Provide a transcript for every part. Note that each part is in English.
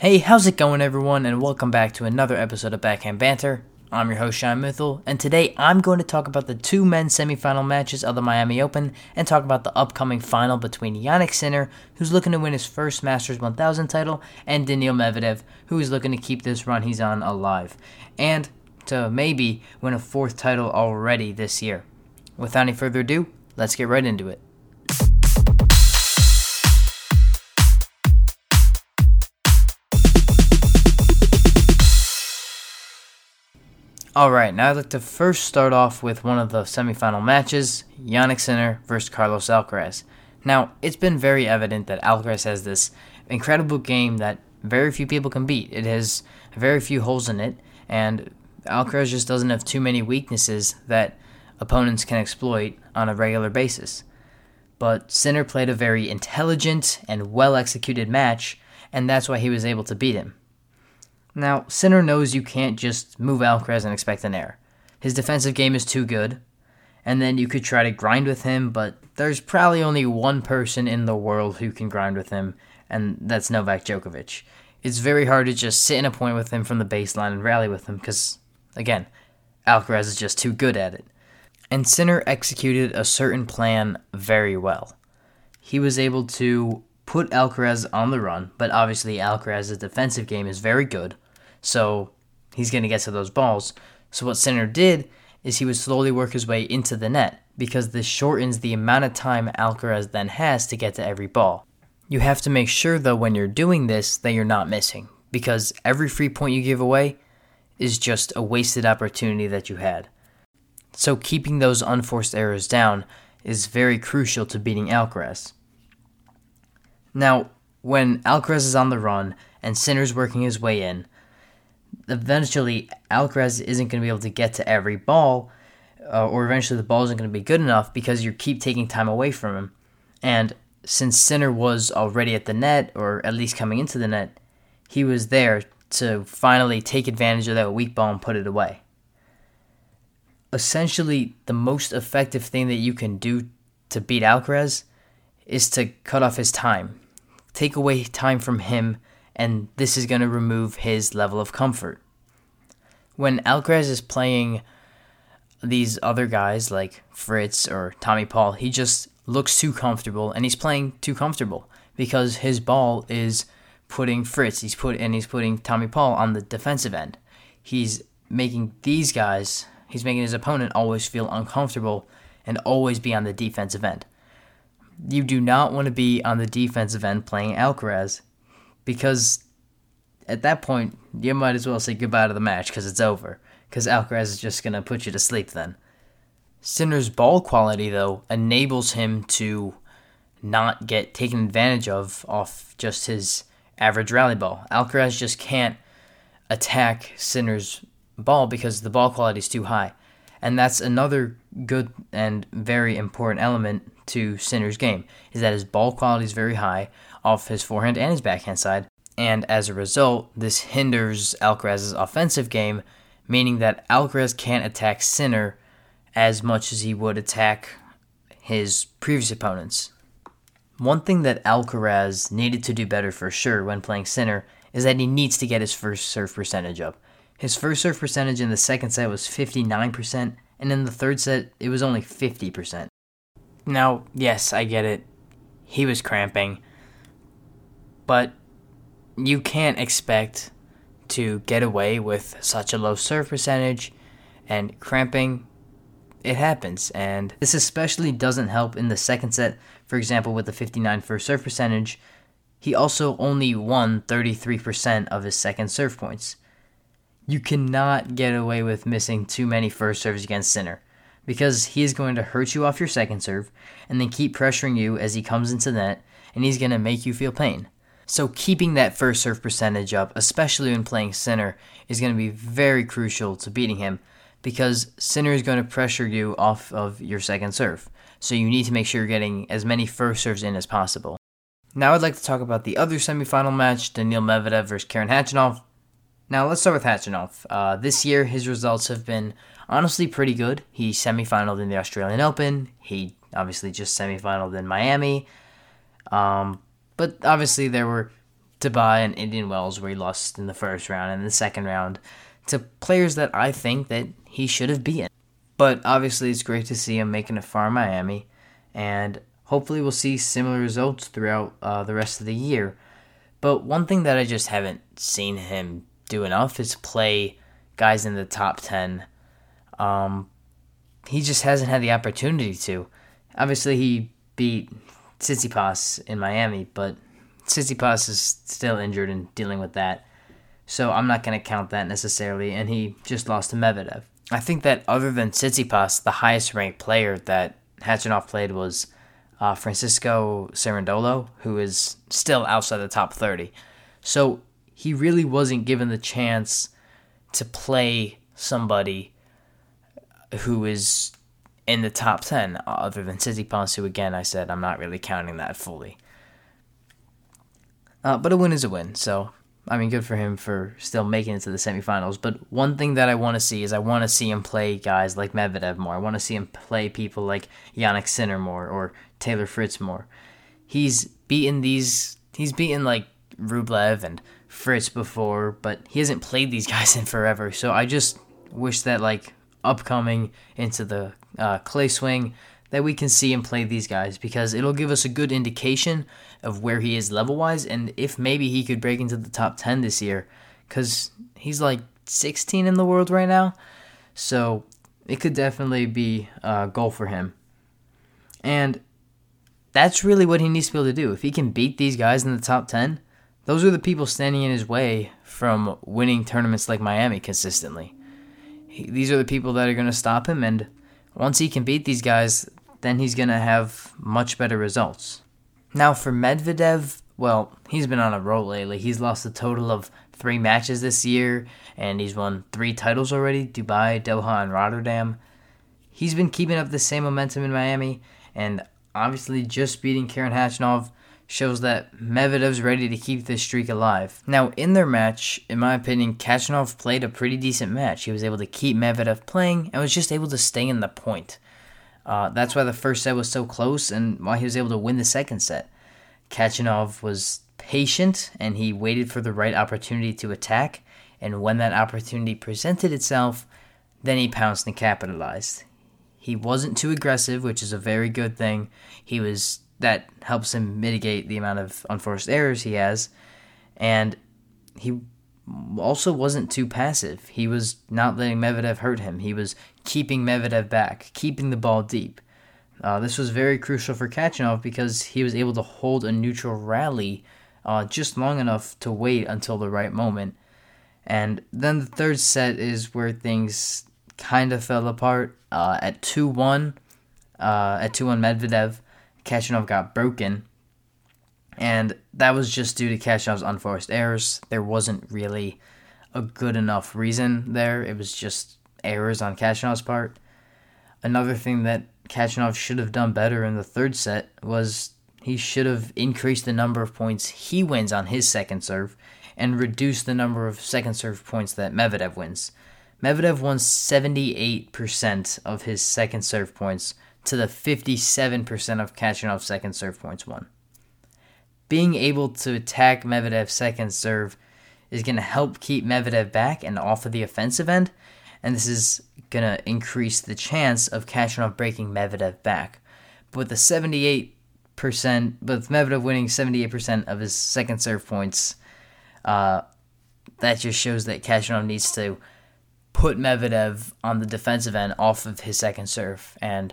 Hey, how's it going, everyone, and welcome back to another episode of Backhand Banter. I'm your host, Shian Mittal, and today I'm going to talk about the two men's semifinal matches of the Miami Open and talk about the upcoming final between Jannik Sinner, who's looking to win his first Masters 1000 title, and Daniil Medvedev, who is looking to keep this run he's on alive, and to maybe win a fourth title already this year. Without any further ado, let's get right into it. Alright, now I'd like to first start off with one of the semifinal matches Jannik Sinner versus Carlos Alcaraz. Now, it's been very evident that Alcaraz has this incredible game that very few people can beat. It has very few holes in it, and Alcaraz just doesn't have too many weaknesses that opponents can exploit on a regular basis. But Sinner played a very intelligent and well executed match, and that's why he was able to beat him. Now, Sinner knows you can't just move Alcaraz and expect an air. His defensive game is too good, and then you could try to grind with him, but there's probably only one person in the world who can grind with him, and that's Novak Djokovic. It's very hard to just sit in a point with him from the baseline and rally with him because, again, Alcaraz is just too good at it. And Sinner executed a certain plan very well. He was able to put Alcaraz on the run, but obviously Alcaraz's defensive game is very good so he's going to get to those balls. So what Sinner did is he would slowly work his way into the net because this shortens the amount of time Alcaraz then has to get to every ball. You have to make sure though when you're doing this that you're not missing because every free point you give away is just a wasted opportunity that you had. So keeping those unforced errors down is very crucial to beating Alcaraz. Now, when Alcaraz is on the run and Sinner's working his way in, eventually Alcaraz isn't going to be able to get to every ball, uh, or eventually the ball isn't going to be good enough because you keep taking time away from him. And since Sinner was already at the net, or at least coming into the net, he was there to finally take advantage of that weak ball and put it away. Essentially, the most effective thing that you can do to beat Alcaraz is to cut off his time. Take away time from him and this is going to remove his level of comfort. When Alcaraz is playing these other guys like Fritz or Tommy Paul, he just looks too comfortable and he's playing too comfortable because his ball is putting Fritz, he's put and he's putting Tommy Paul on the defensive end. He's making these guys, he's making his opponent always feel uncomfortable and always be on the defensive end. You do not want to be on the defensive end playing Alcaraz because at that point you might as well say goodbye to the match because it's over. Because Alcaraz is just gonna put you to sleep then. Sinner's ball quality though enables him to not get taken advantage of off just his average rally ball. Alcaraz just can't attack Sinner's ball because the ball quality is too high. And that's another good and very important element to Sinner's game is that his ball quality is very high off his forehand and his backhand side, and as a result, this hinders Alcaraz's offensive game, meaning that Alcaraz can't attack Sinner as much as he would attack his previous opponents. One thing that Alcaraz needed to do better for sure when playing Sinner is that he needs to get his first serve percentage up. His first serve percentage in the second set was 59%, and in the third set, it was only 50%. Now, yes, I get it. He was cramping. But you can't expect to get away with such a low serve percentage and cramping. It happens, and this especially doesn't help in the second set. For example, with the 59 first serve percentage, he also only won 33% of his second serve points. You cannot get away with missing too many first serves against Sinner because he is going to hurt you off your second serve and then keep pressuring you as he comes into net and he's going to make you feel pain. So keeping that first serve percentage up, especially when playing Sinner, is going to be very crucial to beating him because Sinner is going to pressure you off of your second serve. So you need to make sure you're getting as many first serves in as possible. Now I'd like to talk about the other semifinal match, Daniil Medvedev versus Karen Khachanov. Now let's start with Khachanov. Uh, this year his results have been honestly pretty good. He semifinaled in the Australian Open. He obviously just semifinaled in Miami. Um, but obviously, there were Dubai and Indian Wells, where he lost in the first round and the second round to players that I think that he should have beaten. But obviously, it's great to see him making it far in Miami, and hopefully, we'll see similar results throughout uh, the rest of the year. But one thing that I just haven't seen him do enough is play guys in the top 10. Um, he just hasn't had the opportunity to. Obviously, he beat Tsitsipas in Miami, but Tsitsipas is still injured and dealing with that. So I'm not going to count that necessarily, and he just lost to Medvedev. I think that other than Tsitsipas, the highest ranked player that Khachanov played was uh, Francisco Cerundolo, who is still outside the top 30. So he really wasn't given the chance to play somebody who is in the top 10, other than Tsitsipas, who again I said I'm not really counting that fully. Uh, but a win is a win, so I mean, good for him for still making it to the semifinals. But one thing that I want to see is I want to see him play guys like Medvedev more. I want to see him play people like Jannik Sinner more or Taylor Fritz more. He's beaten these. He's beaten like Rublev and Fritz before, but he hasn't played these guys in forever. So I just wish that like upcoming into the uh, clay swing that we can see him play these guys because it'll give us a good indication of where he is level wise and if maybe he could break into the top 10 this year because he's like 16 in the world right now. So it could definitely be a goal for him. And that's really what he needs to be able to do. If he can beat these guys in the top 10, those are the people standing in his way from winning tournaments like Miami consistently. these are the people that are going to stop him, and once he can beat these guys, then he's going to have much better results. Now, for Medvedev, well, he's been on a roll lately. He's lost a total of three matches this year, and he's won three titles already Dubai, Doha, and Rotterdam. He's been keeping up the same momentum in Miami, and obviously just beating Karen Khachanov shows that Medvedev's ready to keep this streak alive. Now, in their match, in my opinion, Khachanov played a pretty decent match. He was able to keep Medvedev playing and was just able to stay in the point. Uh, that's why the first set was so close and why he was able to win the second set. Khachanov was patient and he waited for the right opportunity to attack, and when that opportunity presented itself, then he pounced and capitalized. He wasn't too aggressive, which is a very good thing. He was that helps him mitigate the amount of unforced errors he has, and he also wasn't too passive. He was not letting Medvedev hurt him. He was keeping Medvedev back, keeping the ball deep. Uh, this was very crucial for Khachanov because he was able to hold a neutral rally uh, just long enough to wait until the right moment. And then the third set is where things kind of fell apart. Uh, at 2 1, uh, at 2 1 Medvedev, Khachanov got broken and that was just due to Khachanov's unforced errors. There wasn't really a good enough reason there. It was just errors on Khachanov's part. Another thing that Khachanov should have done better in the third set was he should have increased the number of points he wins on his second serve and reduced the number of second serve points that Medvedev wins. Medvedev won 78% of his second serve points to the 57% of Khachanov's second serve points won being able to attack Medvedev's second serve is going to help keep Medvedev back and off of the offensive end, and this is going to increase the chance of Khachanov breaking Medvedev back. But with the 78%, but with Medvedev winning 78% of his second serve points, uh, that just shows that Khachanov needs to put Medvedev on the defensive end off of his second serve and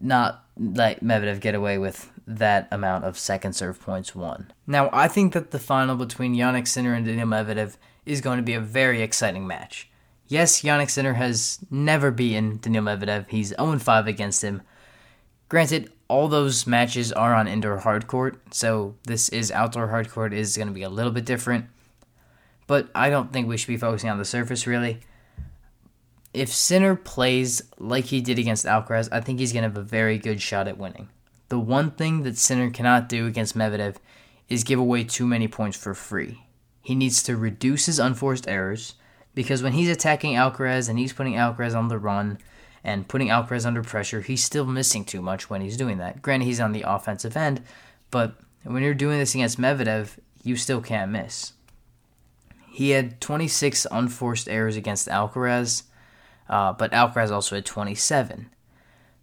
not let Medvedev get away with that amount of second serve points won. Now, I think that the final between Jannik Sinner and Daniil Medvedev is going to be a very exciting match. Yes, Jannik Sinner has never beaten Daniil Medvedev. He's 0 5 against him. Granted, all those matches are on indoor hard court, so this is outdoor hard court is going to be a little bit different. But I don't think we should be focusing on the surface really. If Sinner plays like he did against Alcaraz, I think he's going to have a very good shot at winning. The one thing that Sinner cannot do against Medvedev is give away too many points for free. He needs to reduce his unforced errors because when he's attacking Alcaraz and he's putting Alcaraz on the run and putting Alcaraz under pressure, he's still missing too much when he's doing that. Granted, he's on the offensive end, but when you're doing this against Medvedev, you still can't miss. He had 26 unforced errors against Alcaraz, uh, but Alcaraz also had 27.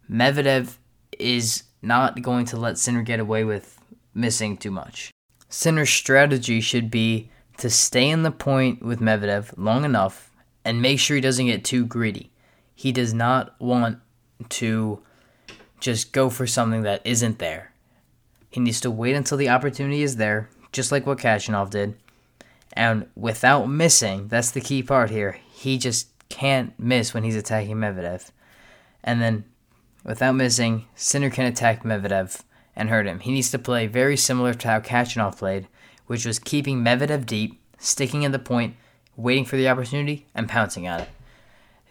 Medvedev is not going to let Sinner get away with missing too much. Sinner's strategy should be to stay in the point with Medvedev long enough and make sure he doesn't get too greedy. He does not want to just go for something that isn't there. He needs to wait until the opportunity is there, just like what Khachanov did. And without missing, that's the key part here. He just can't miss when he's attacking Medvedev. And then without missing, Sinner can attack Medvedev and hurt him. He needs to play very similar to how Khachanov played, which was keeping Medvedev deep, sticking in the point, waiting for the opportunity, and pouncing at it.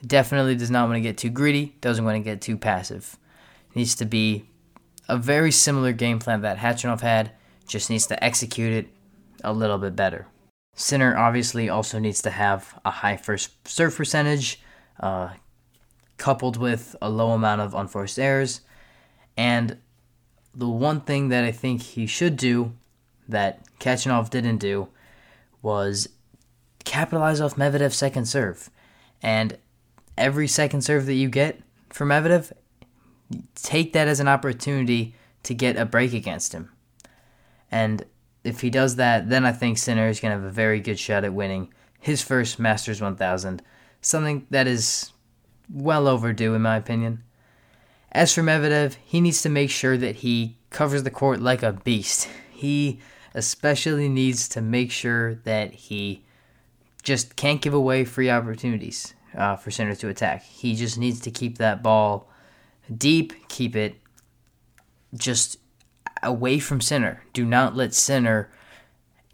Definitely does not want to get too greedy, doesn't want to get too passive. Needs to be a very similar game plan that Khachanov had, just needs to execute it a little bit better. Sinner obviously also needs to have a high first serve percentage, uh, coupled with a low amount of unforced errors. And the one thing that I think he should do that Khachanov didn't do was capitalize off Medvedev's second serve. And every second serve that you get from Medvedev, take that as an opportunity to get a break against him. And if he does that, then I think Sinner is going to have a very good shot at winning his first Masters 1000, something that is well overdue, in my opinion. As for Medvedev, he needs to make sure that he covers the court like a beast. He especially needs to make sure that he just can't give away free opportunities uh, for Sinner to attack. He just needs to keep that ball deep, keep it just away from Sinner. Do not let Sinner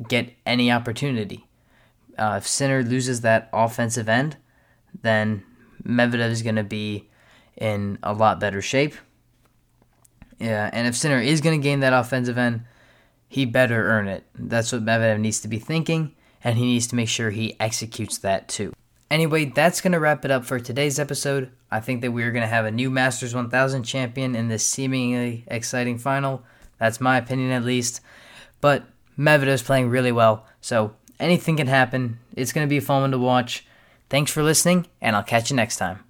get any opportunity. Uh, if Sinner loses that offensive end, then Medvedev is going to be in a lot better shape. Yeah, and if Sinner is going to gain that offensive end, he better earn it. That's what Medvedev needs to be thinking, and he needs to make sure he executes that too. Anyway, that's going to wrap it up for today's episode. I think that we're going to have a new Masters 1000 champion in this seemingly exciting final. That's my opinion at least. But Medvedev's playing really well, so anything can happen. It's going to be a fun one to watch. Thanks for listening, and I'll catch you next time.